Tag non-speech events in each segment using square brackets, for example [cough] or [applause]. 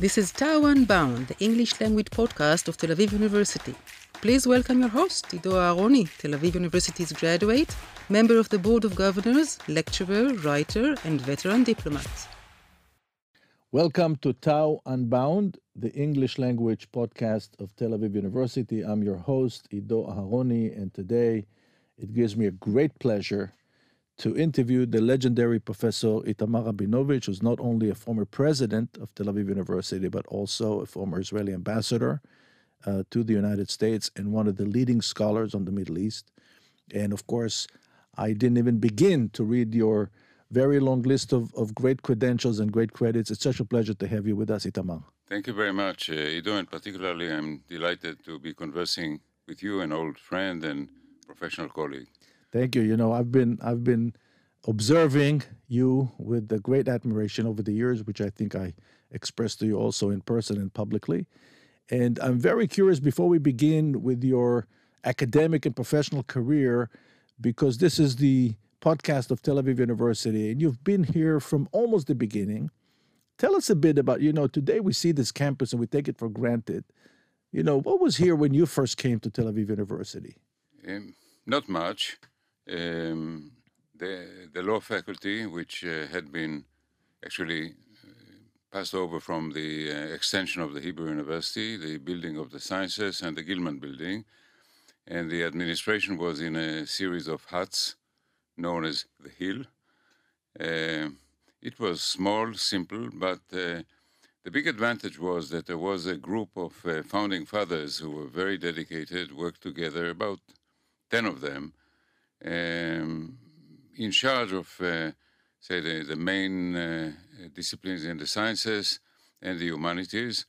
This is TAU Unbound, the English language podcast of Tel Aviv University. Please welcome your host, Ido Aharoni, Tel Aviv University's graduate, member of the Board of Governors, lecturer, writer, and veteran diplomat. Welcome to TAU Unbound, the English language podcast of Tel Aviv University. I'm your host, Ido Aharoni, and today it gives me a great pleasure to interview the legendary Professor Itamar Rabinovich, who's not only a former president of Tel Aviv University, but also a former Israeli ambassador uh, to the United States and one of the leading scholars on the Middle East. And of course, I didn't even begin to read your very long list of, of great credentials and great credits. It's such a pleasure to have you with us, Itamar. Thank you very much, uh, Ido, and particularly I'm delighted to be conversing with you, an old friend and professional colleague. Thank you. You know, I've been I've been observing you with the great admiration over the years, which I think I expressed to you also in person and publicly. And I'm very curious before we begin with your academic and professional career, because this is the podcast of Tel Aviv University, and you've been here from almost the beginning. Tell us a bit about, you know, today we see this campus and we take it for granted. You know, what was here when you first came to Tel Aviv University? Um, not much. Um, the, the law faculty, which uh, had been actually uh, passed over from the uh, extension of the Hebrew University, the building of the sciences, and the Gilman building. And the administration was in a series of huts known as the Hill. Uh, it was small, simple, but uh, the big advantage was that there was a group of uh, founding fathers who were very dedicated, worked together, about 10 of them, um, in charge of, uh, say, the, the main uh, disciplines in the sciences and the humanities.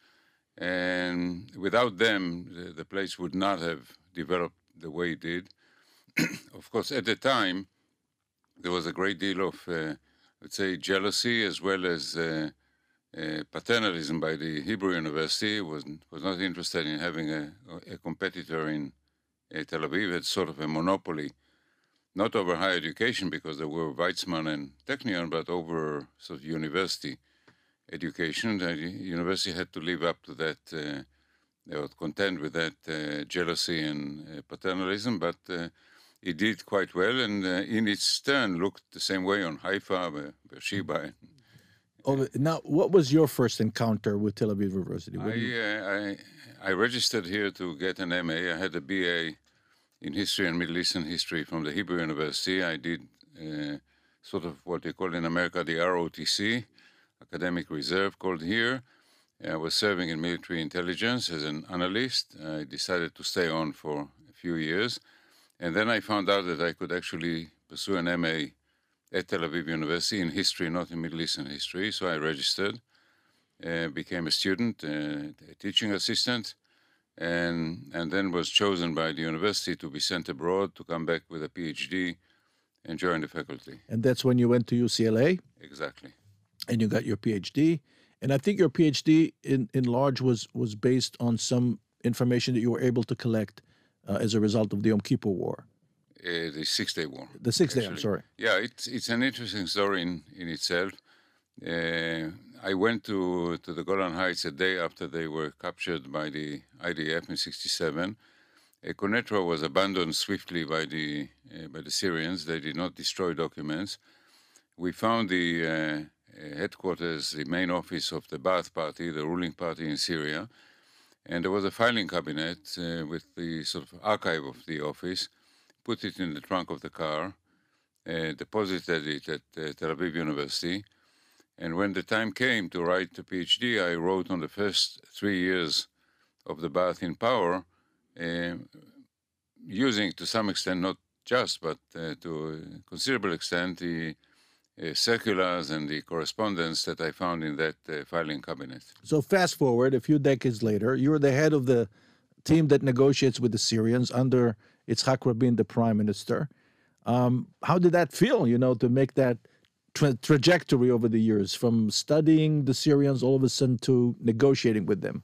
And without them, the, the place would not have developed the way it did. [clears throat] of course, at the time, there was a great deal of, uh, let's say, jealousy as well as uh, uh, paternalism by the Hebrew University. was was not interested in having a, a competitor in uh, Tel Aviv. It's sort of a monopoly not over higher education because there were Weizmann and Technion, but over sort of university education. The university had to live up to that. Uh, they were content with that uh, jealousy and uh, paternalism, but uh, it did quite well, and uh, in its turn looked the same way on Haifa, Beersheba. Oh, now, what was your first encounter with Tel Aviv University? I, uh, I, I registered here to get an MA. I had a BA in history and Middle Eastern history from the Hebrew University. I did uh, sort of what they call in America the ROTC, Academic Reserve, called here. I was serving in military intelligence as an analyst. I decided to stay on for a few years. And then I found out that I could actually pursue an MA at Tel Aviv University in history, not in Middle Eastern history. So I registered, uh, became a student, uh, a teaching assistant, and, and then was chosen by the university to be sent abroad to come back with a PhD and join the faculty. And that's when you went to UCLA? Exactly. And you got your PhD. And I think your PhD in, in large was, was based on some information that you were able to collect uh, as a result of the Yom Kippur War. Uh, the Six Day War. The Six Day, I'm sorry. Yeah, it's, it's an interesting story in, in itself. Uh, I went to, to the Golan Heights a day after they were captured by the IDF in 67. Uh, was abandoned swiftly by the, uh, by the Syrians. They did not destroy documents. We found the uh, headquarters, the main office of the Ba'ath Party, the ruling party in Syria. And there was a filing cabinet uh, with the sort of archive of the office, put it in the trunk of the car, deposited it at Tel Aviv University and when the time came to write the PhD, I wrote on the first three years of the Ba'ath in power, uh, using to some extent, not just, but uh, to a considerable extent, the uh, circulars and the correspondence that I found in that uh, filing cabinet. So, fast forward a few decades later, you're the head of the team that negotiates with the Syrians under Yitzhak Rabin, the prime minister. Um, how did that feel, you know, to make that tra- trajectory over the years from studying the Syrians all of a sudden to negotiating with them?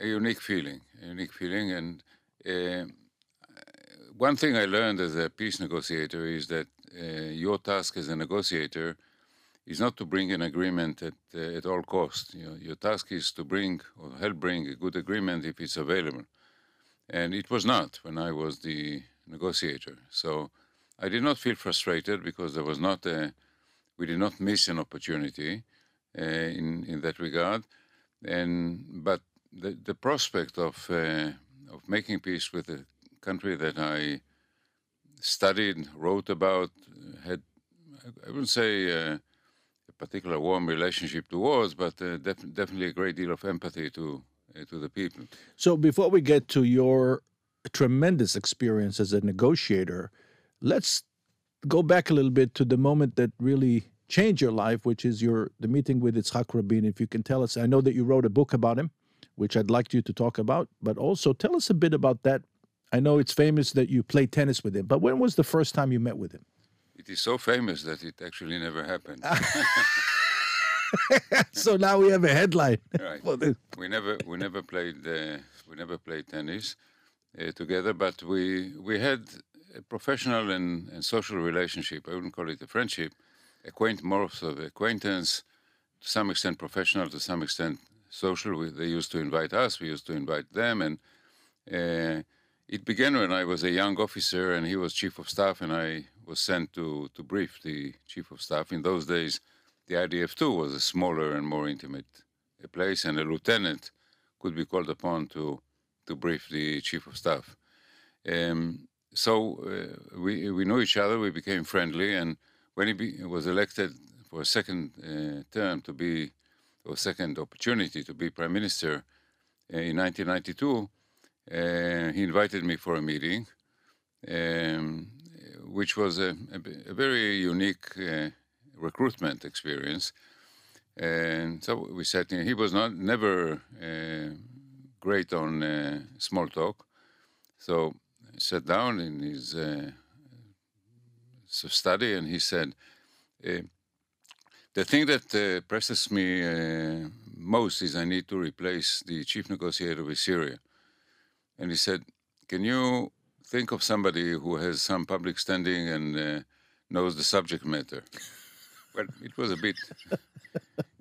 A unique feeling, a unique feeling. And uh, one thing I learned as a peace negotiator is that uh, your task as a negotiator is not to bring an agreement at, uh, at all costs. You know, your task is to bring or help bring a good agreement if it's available. And it was not when I was the negotiator. So I did not feel frustrated because there was not a, we did not miss an opportunity uh, in, in that regard. And, but the, the prospect of, uh, of making peace with a country that I studied, wrote about, had, I wouldn't say uh, a particular warm relationship towards, but uh, def- definitely a great deal of empathy to, uh, to the people. So before we get to your tremendous experience as a negotiator, let's go back a little bit to the moment that really changed your life, which is your the meeting with Yitzhak Rabin. If you can tell us, I know that you wrote a book about him, which I'd like you to talk about, but also tell us a bit about that. I know it's famous that you played tennis with him, but when was the first time you met with him? It is so famous that it actually never happened. [laughs] [laughs] so now we have a headline. Right. [laughs] we never we never played uh, we never played tennis uh, together, but we we had a professional and, and social relationship. I wouldn't call it a friendship, acquaint more of an acquaintance, to some extent professional, to some extent social. We, they used to invite us, we used to invite them, and uh, it began when I was a young officer and he was chief of staff, and I was sent to to brief the chief of staff. In those days, the IDF two was a smaller and more intimate place, and a lieutenant could be called upon to to brief the chief of staff. Um, so uh, we we knew each other. We became friendly, and when he be, was elected for a second uh, term to be or second opportunity to be prime minister uh, in 1992, uh, he invited me for a meeting, um, which was a, a, a very unique uh, recruitment experience. And so we sat in. He was not never uh, great on small talk, so sat down in his uh, study, and he said, uh, "The thing that uh, presses me uh, most is I need to replace the chief negotiator with Syria." And he said, "Can you think of somebody who has some public standing and uh, knows the subject matter?" [laughs] Well, it was a bit,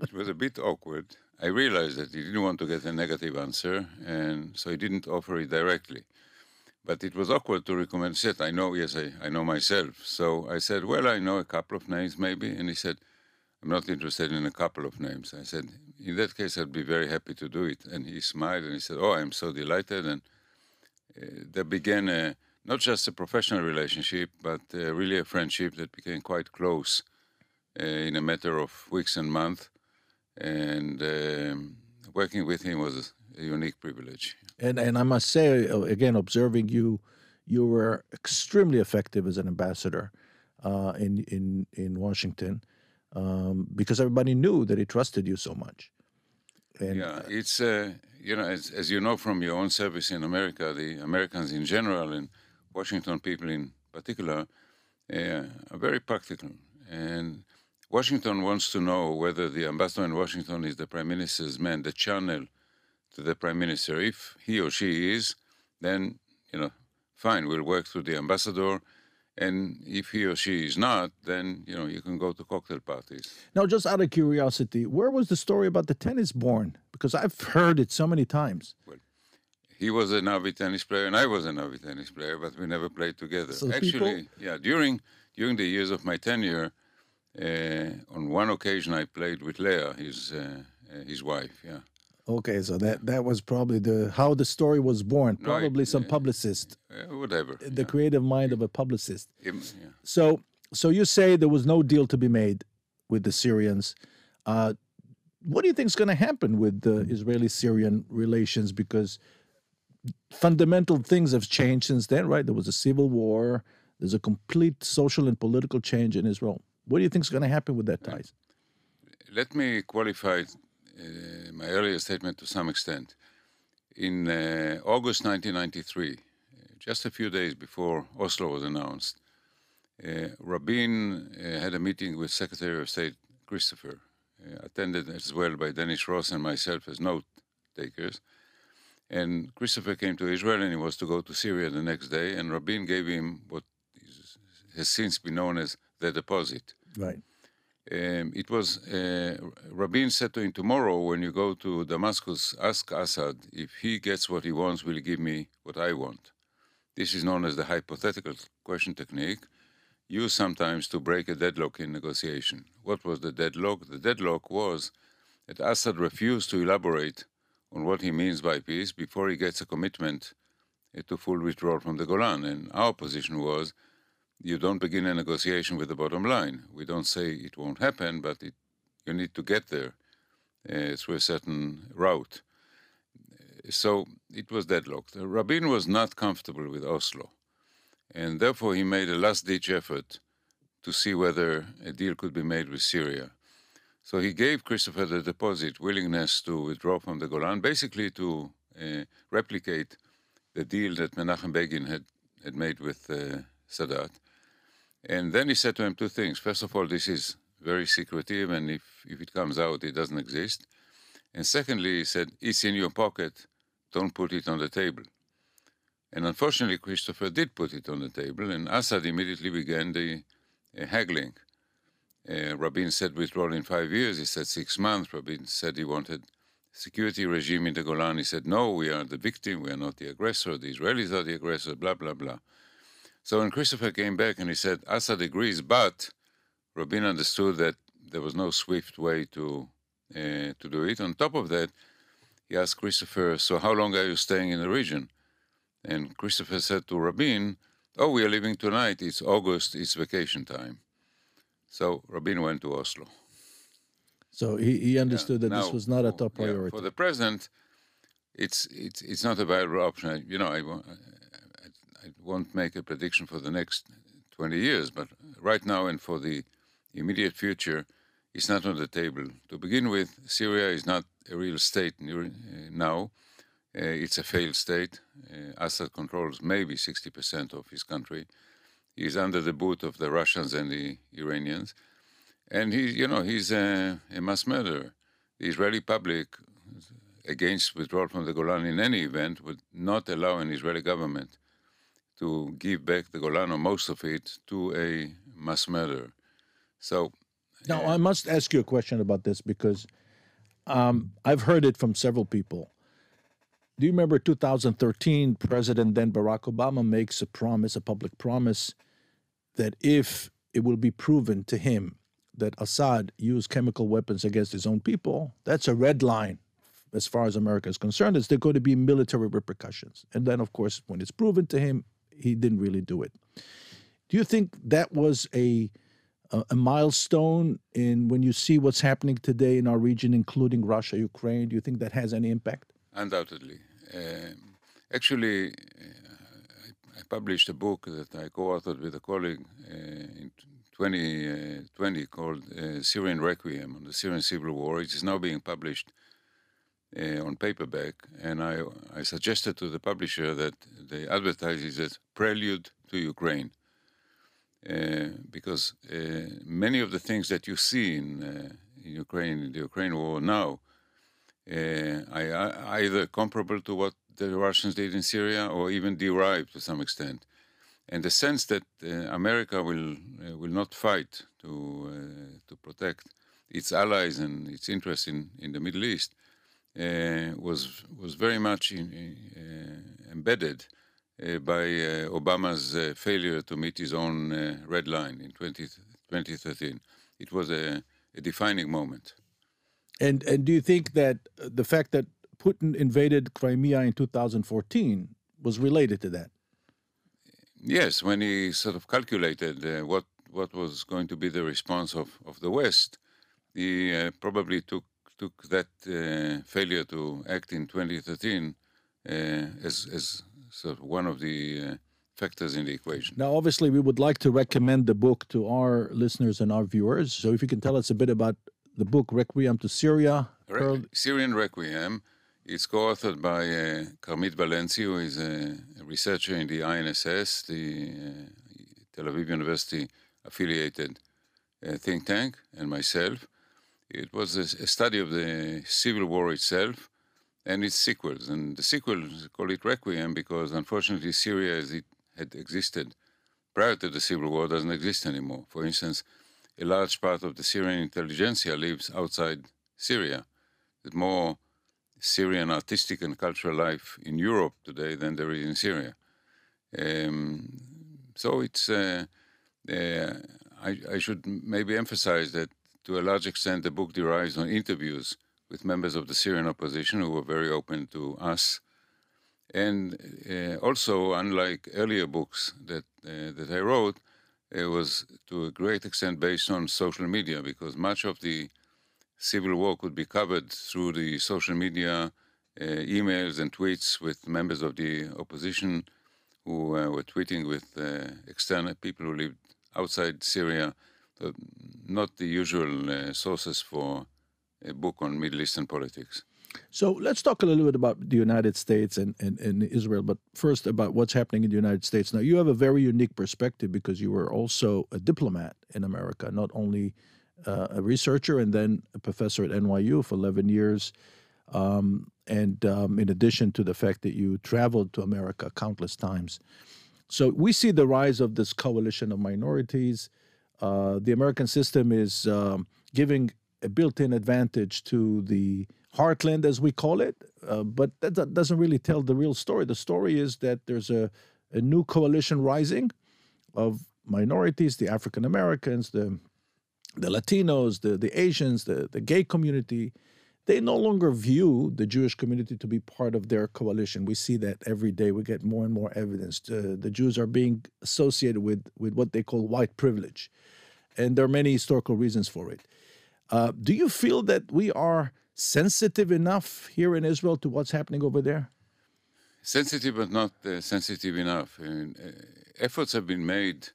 it was a bit awkward. I realized that he didn't want to get a negative answer, and so he didn't offer it directly. But it was awkward to recommend. Said, "I know, yes, I, I know myself." So I said, "Well, I know a couple of names, maybe." And he said, "I'm not interested in a couple of names." I said, "In that case, I'd be very happy to do it." And he smiled and he said, "Oh, I'm so delighted." And uh, there began a, not just a professional relationship, but uh, really a friendship that became quite close uh, in a matter of weeks and months. And um, working with him was a unique privilege. And and I must say uh, again, observing you, you were extremely effective as an ambassador uh, in in in Washington um, because everybody knew that he trusted you so much. And yeah, it's uh, you know as, as you know from your own service in America, the Americans in general and Washington people in particular uh, are very practical, and Washington wants to know whether the ambassador in Washington is the prime minister's man, the channel to the prime minister. If he or she is, then you know, fine, we'll work through the ambassador. And if he or she is not, then you know you can go to cocktail parties. now, just out of curiosity, where was the story about the tennis born? Because I've heard it so many times. Well, he was an avid tennis player and I was an avid tennis player, but we never played together. So Actually, people- yeah, during during the years of my tenure, uh, on one occasion I played with Leah, his uh, uh, his wife. Yeah, Okay, so that that was probably the how the story was born. Probably some publicist, uh, whatever. the creative mind of a publicist. Yeah. So, so you say there was no deal to be made with the Syrians. Uh, what do you think is going to happen with the Israeli-Syrian relations? Because fundamental things have changed since then, right? There was a civil war. There's a complete social and political change in Israel. What do you think is going to happen with that ties? Let me qualify my earlier statement to some extent. In uh, August 1993, uh, just a few days before Oslo was announced, uh, Rabin uh, had a meeting with Secretary of State Christopher, uh, attended as well by Dennis Ross and myself as note takers. And Christopher came to Israel and he was to go to Syria the next day, and Rabin gave him what is, has since been known as the deposit. Right. Um, it was uh, Rabin said to him, "Tomorrow, when you go to Damascus, ask Assad if he gets what he wants, will he give me what I want?" This is known as the hypothetical question technique, used sometimes to break a deadlock in negotiation. What was the deadlock? The deadlock was that Assad refused to elaborate on what he means by peace before he gets a commitment uh, to full withdrawal from the Golan. And our position was you don't begin a negotiation with the bottom line. We don't say it won't happen, but it, you need to get there uh, through a certain route. So it was deadlocked. Rabin was not comfortable with Oslo, and therefore he made a last ditch effort to see whether a deal could be made with Syria. So he gave Christopher the deposit, willingness to withdraw from the Golan, basically to uh, replicate the deal that Menachem Begin had, had made with uh, Sadat. And then he said to him two things. First of all, this is very secretive, and if, if it comes out, it doesn't exist. And secondly, he said, it's in your pocket, don't put it on the table. And unfortunately, Christopher did put it on the table, and Assad immediately began the uh, haggling. Uh, Rabin said withdrawal in five years. He said six months. Rabin said he wanted security regime in the Golan. He said, no, we are the victim. We are not the aggressor. The Israelis are the aggressor, blah, blah, blah. So when Christopher came back and he said, Assad agrees, but Rabin understood that there was no swift way to uh, to do it. On top of that, he asked Christopher, "So how long are you staying in the region?" And Christopher said to Rabin, "Oh, we are leaving tonight. It's August. It's vacation time." So Rabin went to Oslo. So he, he understood Yeah, that this was not a top yeah, priority. for the present. It's it's it's not a viable option. You know, I, won't- I, I won't make a prediction for the next twenty years, but right now and for the immediate future, it's not on the table. To begin with, Syria is not a real state uh, now. Uh, it's a failed state. Uh, Assad controls maybe 60% of his country. He's under the boot of the Russians and the Iranians. And he, you know, he's a, a mass murderer. The Israeli public, against withdrawal from the Golan in any event, would not allow an Israeli government to give back the Golan or most of it to a mass murderer. So, Now, I must ask you a question about this because um, I've heard it from several people. Do you remember 2013, President then Barack Obama makes a promise, a public promise, that if it will be proven to him that Assad used chemical weapons against his own people, that's a red line as far as America is concerned. Is there going to be military repercussions? And then, of course, when it's proven to him, he didn't really do it. Do you think that was a a, milestone in when you see what's happening today in our region, including Russia, Ukraine? Do you think that has any impact? Undoubtedly. Um, actually, uh, I, published a book that I co-authored with a colleague uh, in 2020 called uh, Syrian Requiem on the Syrian Civil War. It is now being published uh, on paperback, and I, I suggested to the publisher that they advertise it as Prelude to Ukraine. Uh, because uh, many of the things that you see in, uh, in Ukraine, in the Ukraine war now, uh, I, either comparable to what the Russians did in Syria or even derived to some extent. And the sense that uh, America will will not fight to to protect its allies and its interests in, in the Middle East was was very much in, uh, embedded uh, by uh, Obama's uh, failure to meet his own uh, red line in 20, 2013. It was a, a defining moment. And and do you think that uh, the fact that Putin invaded Crimea in 2014 was related to that? Yes, when he sort of calculated uh, what what was going to be the response of, of the West, he uh, probably took took that uh, failure to act in 2013 uh, as as sort of one of the uh, factors in the equation. Now, obviously, we would like to recommend the book to our listeners and our viewers. So, if you can tell us a bit about the book Requiem to Syria. Re- Pearl- Syrian Requiem. It's co-authored by uh, Carmit Valensi, who is a, a researcher in the INSS, the uh, Tel Aviv University affiliated uh, think tank, and myself. It was a, a study of the civil war itself and its sequels. And the sequels call it Requiem because unfortunately Syria, as it had existed prior to the civil war, doesn't exist anymore. For instance, a large part of the Syrian intelligentsia lives outside Syria. There's more Syrian artistic and cultural life in Europe today than there is in Syria. Um, so it's uh, uh, I, I, should maybe emphasize that to a large extent the book derives on interviews with members of the Syrian opposition who were very open to us, and uh, also unlike earlier books that uh, that I wrote, it was to a great extent based on social media because much of the civil war could be covered through the social media uh, emails and tweets with members of the opposition who uh, were tweeting with uh, external people who lived outside Syria, not the usual uh, sources for a book on Middle Eastern politics. So let's talk a little bit about the United States and, and, and, Israel, but first about what's happening in the United States. Now, you have a very unique perspective because you were also a diplomat in America, not only uh, a researcher and then a professor at NYU for 11 years. Um, and um, in addition to the fact that you traveled to America countless times. So we see the rise of this coalition of minorities. Uh, the American system is um, giving a built in advantage to the heartland, as we call it, uh, but that doesn't really tell the real story. The story is that there's a, a new coalition rising of minorities, the African Americans, the the Latinos, the, the Asians, the, the gay community, they no longer view the Jewish community to be part of their coalition. We see that every day. We get more and more evidence. Uh, the Jews are being associated with, with what they call white privilege. And there are many historical reasons for it. Uh, do you feel that we are sensitive enough here in Israel to what's happening over there? Sensitive, but not uh, sensitive enough. Uh, efforts have been made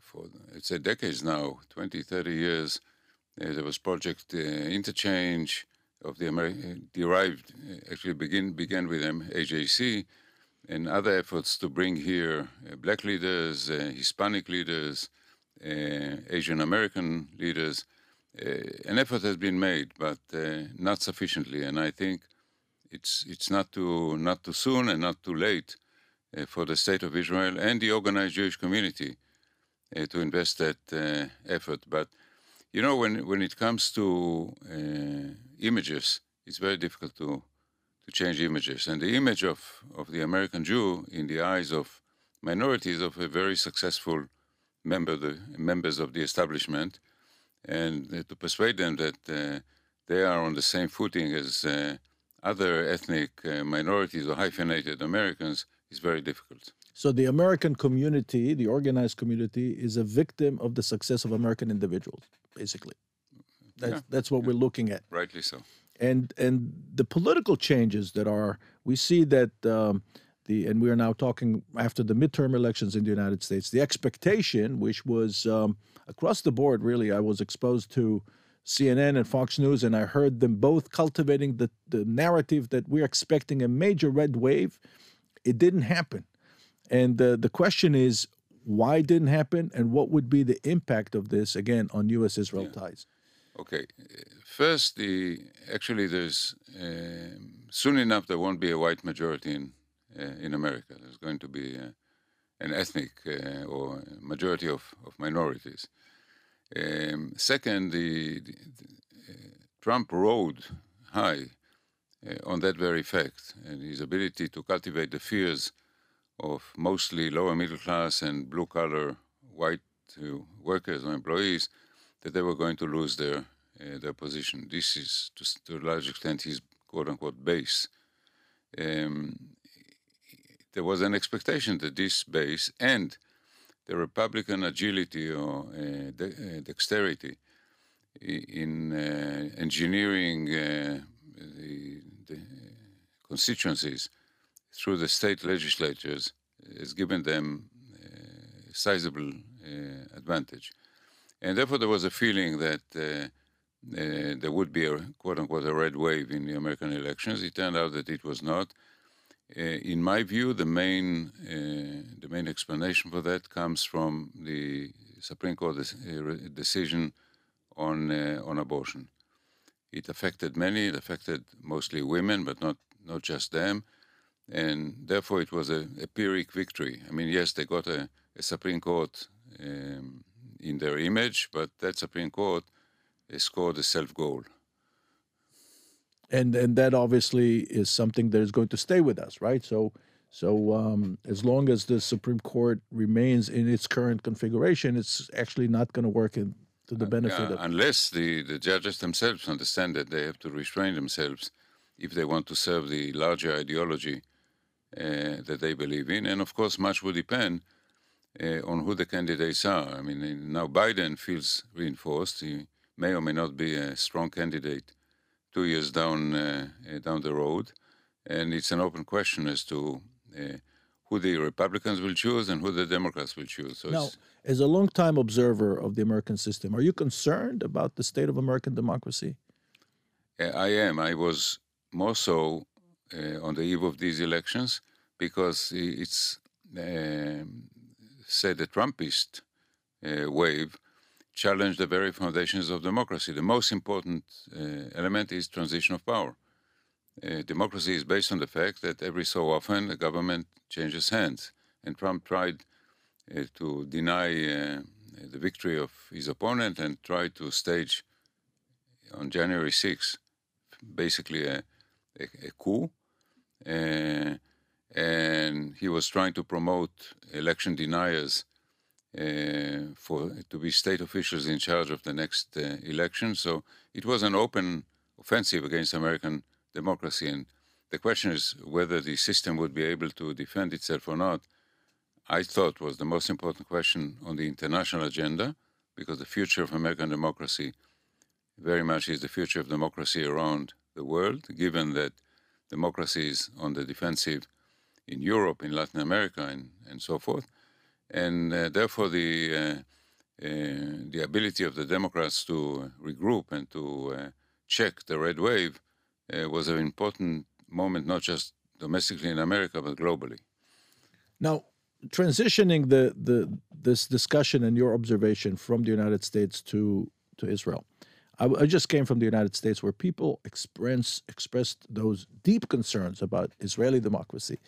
for it's a decades now, 20, 30 years. Uh, there was Project uh, Interchange of the Ameri- uh, derived, uh, actually begin began with AJC, and other efforts to bring here uh, black leaders, uh, Hispanic leaders, Asian American leaders. an effort has been made, but not sufficiently, and I think it's it's not too not too soon and not too late for the state of Israel and the organized Jewish community to invest that effort. But you know, when when it comes to uh, images, it's very difficult to to change images. And the image of of the American Jew in the eyes of minorities of a very successful member the members of the establishment, and uh, to persuade them that uh, they are on the same footing as uh, other ethnic minorities or hyphenated Americans is very difficult. So the American community, the organized community, is a victim of the success of American individuals, basically. That's, yeah. that's what yeah. we're looking at. Rightly so. And and the political changes that are, we see that um, the and we are now talking after the midterm elections in the United States. The expectation, which was um, across the board, really, I was exposed to CNN and Fox News, and I heard them both cultivating the the narrative that we're expecting a major red wave. It didn't happen and the, the question is, why didn't happen, and what would be the impact of this again on U.S. Israel yeah. ties? Okay, first, the actually there's uh, soon enough there won't be a white majority in uh, in America. There's going to be uh, an ethnic uh, or majority of, of minorities. Um, second, the, the, the uh, Trump rode high uh, on that very fact and his ability to cultivate the fears of mostly lower middle class and blue collar white uh, workers or employees that they were going to lose their uh, their position. This is to, to, a large extent his quote unquote base. Um, there was an expectation that this base and the Republican agility or uh, de- uh, dexterity in uh, engineering uh, the, the constituencies through the state legislatures has given them a uh, sizable uh, advantage. And therefore, there was a feeling that uh, there would be a quote unquote a red wave in the American elections. It turned out that it was not. in my view, the main the main explanation for that comes from the Supreme Court decision on on abortion. It affected many. It affected mostly women, but not not just them and therefore it was a, a Pyrrhic victory. I mean, yes, they got a, a Supreme Court um, in their image, but that Supreme Court scored a self goal. And and that obviously is something that is going to stay with us, right? So so um, as long as the Supreme Court remains in its current configuration, it's actually not going to work in, to the benefit Uh, of. unless the, the judges themselves understand that they have to restrain themselves if they want to serve the larger ideology that they believe in. And of course, much will depend uh, on who the candidates are. I mean, uh, now Biden feels reinforced. He may or may not be a strong candidate two years down uh, uh, down the road, and it's an open question as to uh, who the Republicans will choose and who the Democrats will choose. So Now, as a longtime observer of the American system, are you concerned about the state of American democracy? Uh, I am. I was more so uh, on the eve of these elections because it's um, said the Trumpist uh, wave challenged the very foundations of democracy. The most important uh, element is transition of power. Uh, democracy is based on the fact that every so often the government changes hands, and Trump tried uh, to deny uh, the victory of his opponent and tried to stage on January 6th basically a, a, a coup. And he was trying to promote election deniers uh, for to be state officials in charge of the next uh, election. So it was an open offensive against American democracy. And the question is whether the system would be able to defend itself or not. I thought was the most important question on the international agenda because the future of American democracy very much is the future of democracy around the world, given that democracy is on the defensive in Europe, in Latin America, and, and so forth. And uh, therefore, the, uh, uh, the ability of the Democrats to regroup and to uh, check the red wave uh, was an important moment, not just domestically in America, but globally. Now, transitioning the, the this discussion and your observation from the United States to to Israel, I, I just came from the United States where people express expressed those deep concerns about Israeli democracy.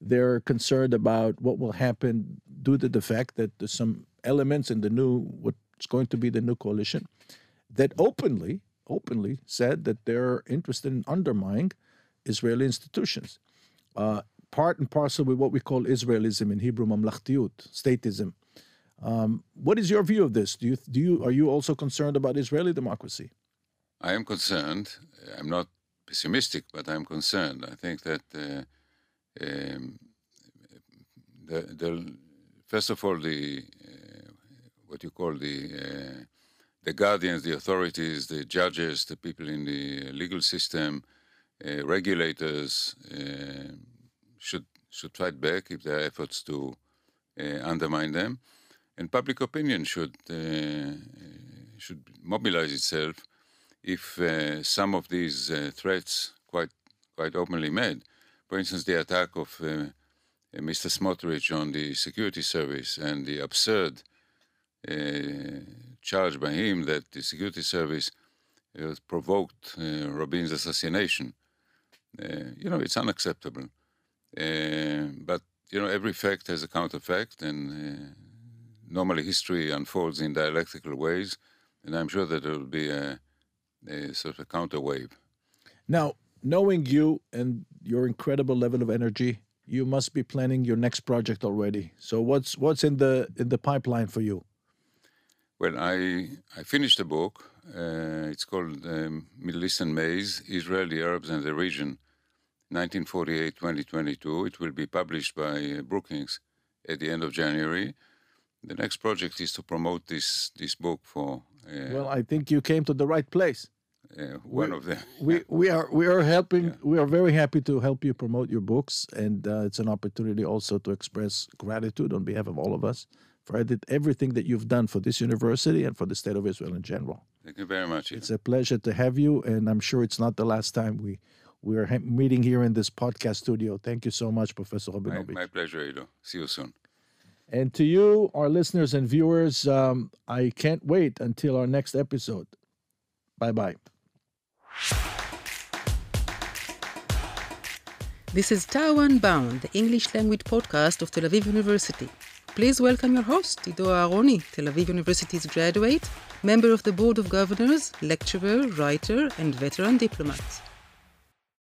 They're concerned about what will happen due to the fact that there's some elements in the new what's going to be the new coalition that openly openly said that they're interested in undermining Israeli institutions. Uh, part and parcel with what we call Israelism in Hebrew, mamlachtiyut, statism. Um, what is your view of this? Do you do you are you also concerned about Israeli democracy? I am concerned. I'm not pessimistic, but I'm concerned. I think that uh, um, the, the first of all the uh, what you call the uh, the guardians, the authorities, the judges, the people in the legal system, uh, regulators uh, should should fight back if there are efforts to uh, undermine them, and public opinion should uh, should mobilize itself if uh, some of these uh, threats quite quite openly made. For instance, the attack of uh, Mr. Smotrich on the security service and the absurd uh, charge by him that the security service uh, provoked uh, Rabin's assassination. Uh, you know, it's unacceptable. Uh, but you know, every fact has a counterfact, and uh, normally history unfolds in dialectical ways. And I'm sure that there will be a, a sort of a counter wave. Now, knowing you and your incredible level of energy, you must be planning your next project already. So what's what's in the in the pipeline for you? Well, I I finished a book. Uh, it's called um, Middle Eastern Maze: Israel, the Arabs, and the Region, 1948-2022. It will be published by uh, Brookings at the end of January. The next project is to promote this this book for uh, Well, I think you came to the right place. uh, one of them. we we are we are helping we are very happy to help you promote your books and uh, it's an opportunity also to express gratitude on behalf of all of us for everything that you've done for this university and for the state of israel in general Thank you very much. it's a pleasure to have you and i'm sure it's not the last time we we are meeting here in this podcast studio thank you so much professor my, my pleasure, Ido. See you soon. And to you our listeners and viewers um, i can't wait until our next episode bye bye This is TAU Unbound, the English language podcast of Tel Aviv University. Please welcome your host, Ido Aharoni, Tel Aviv University's graduate, member of the Board of Governors, lecturer, writer, and veteran diplomat.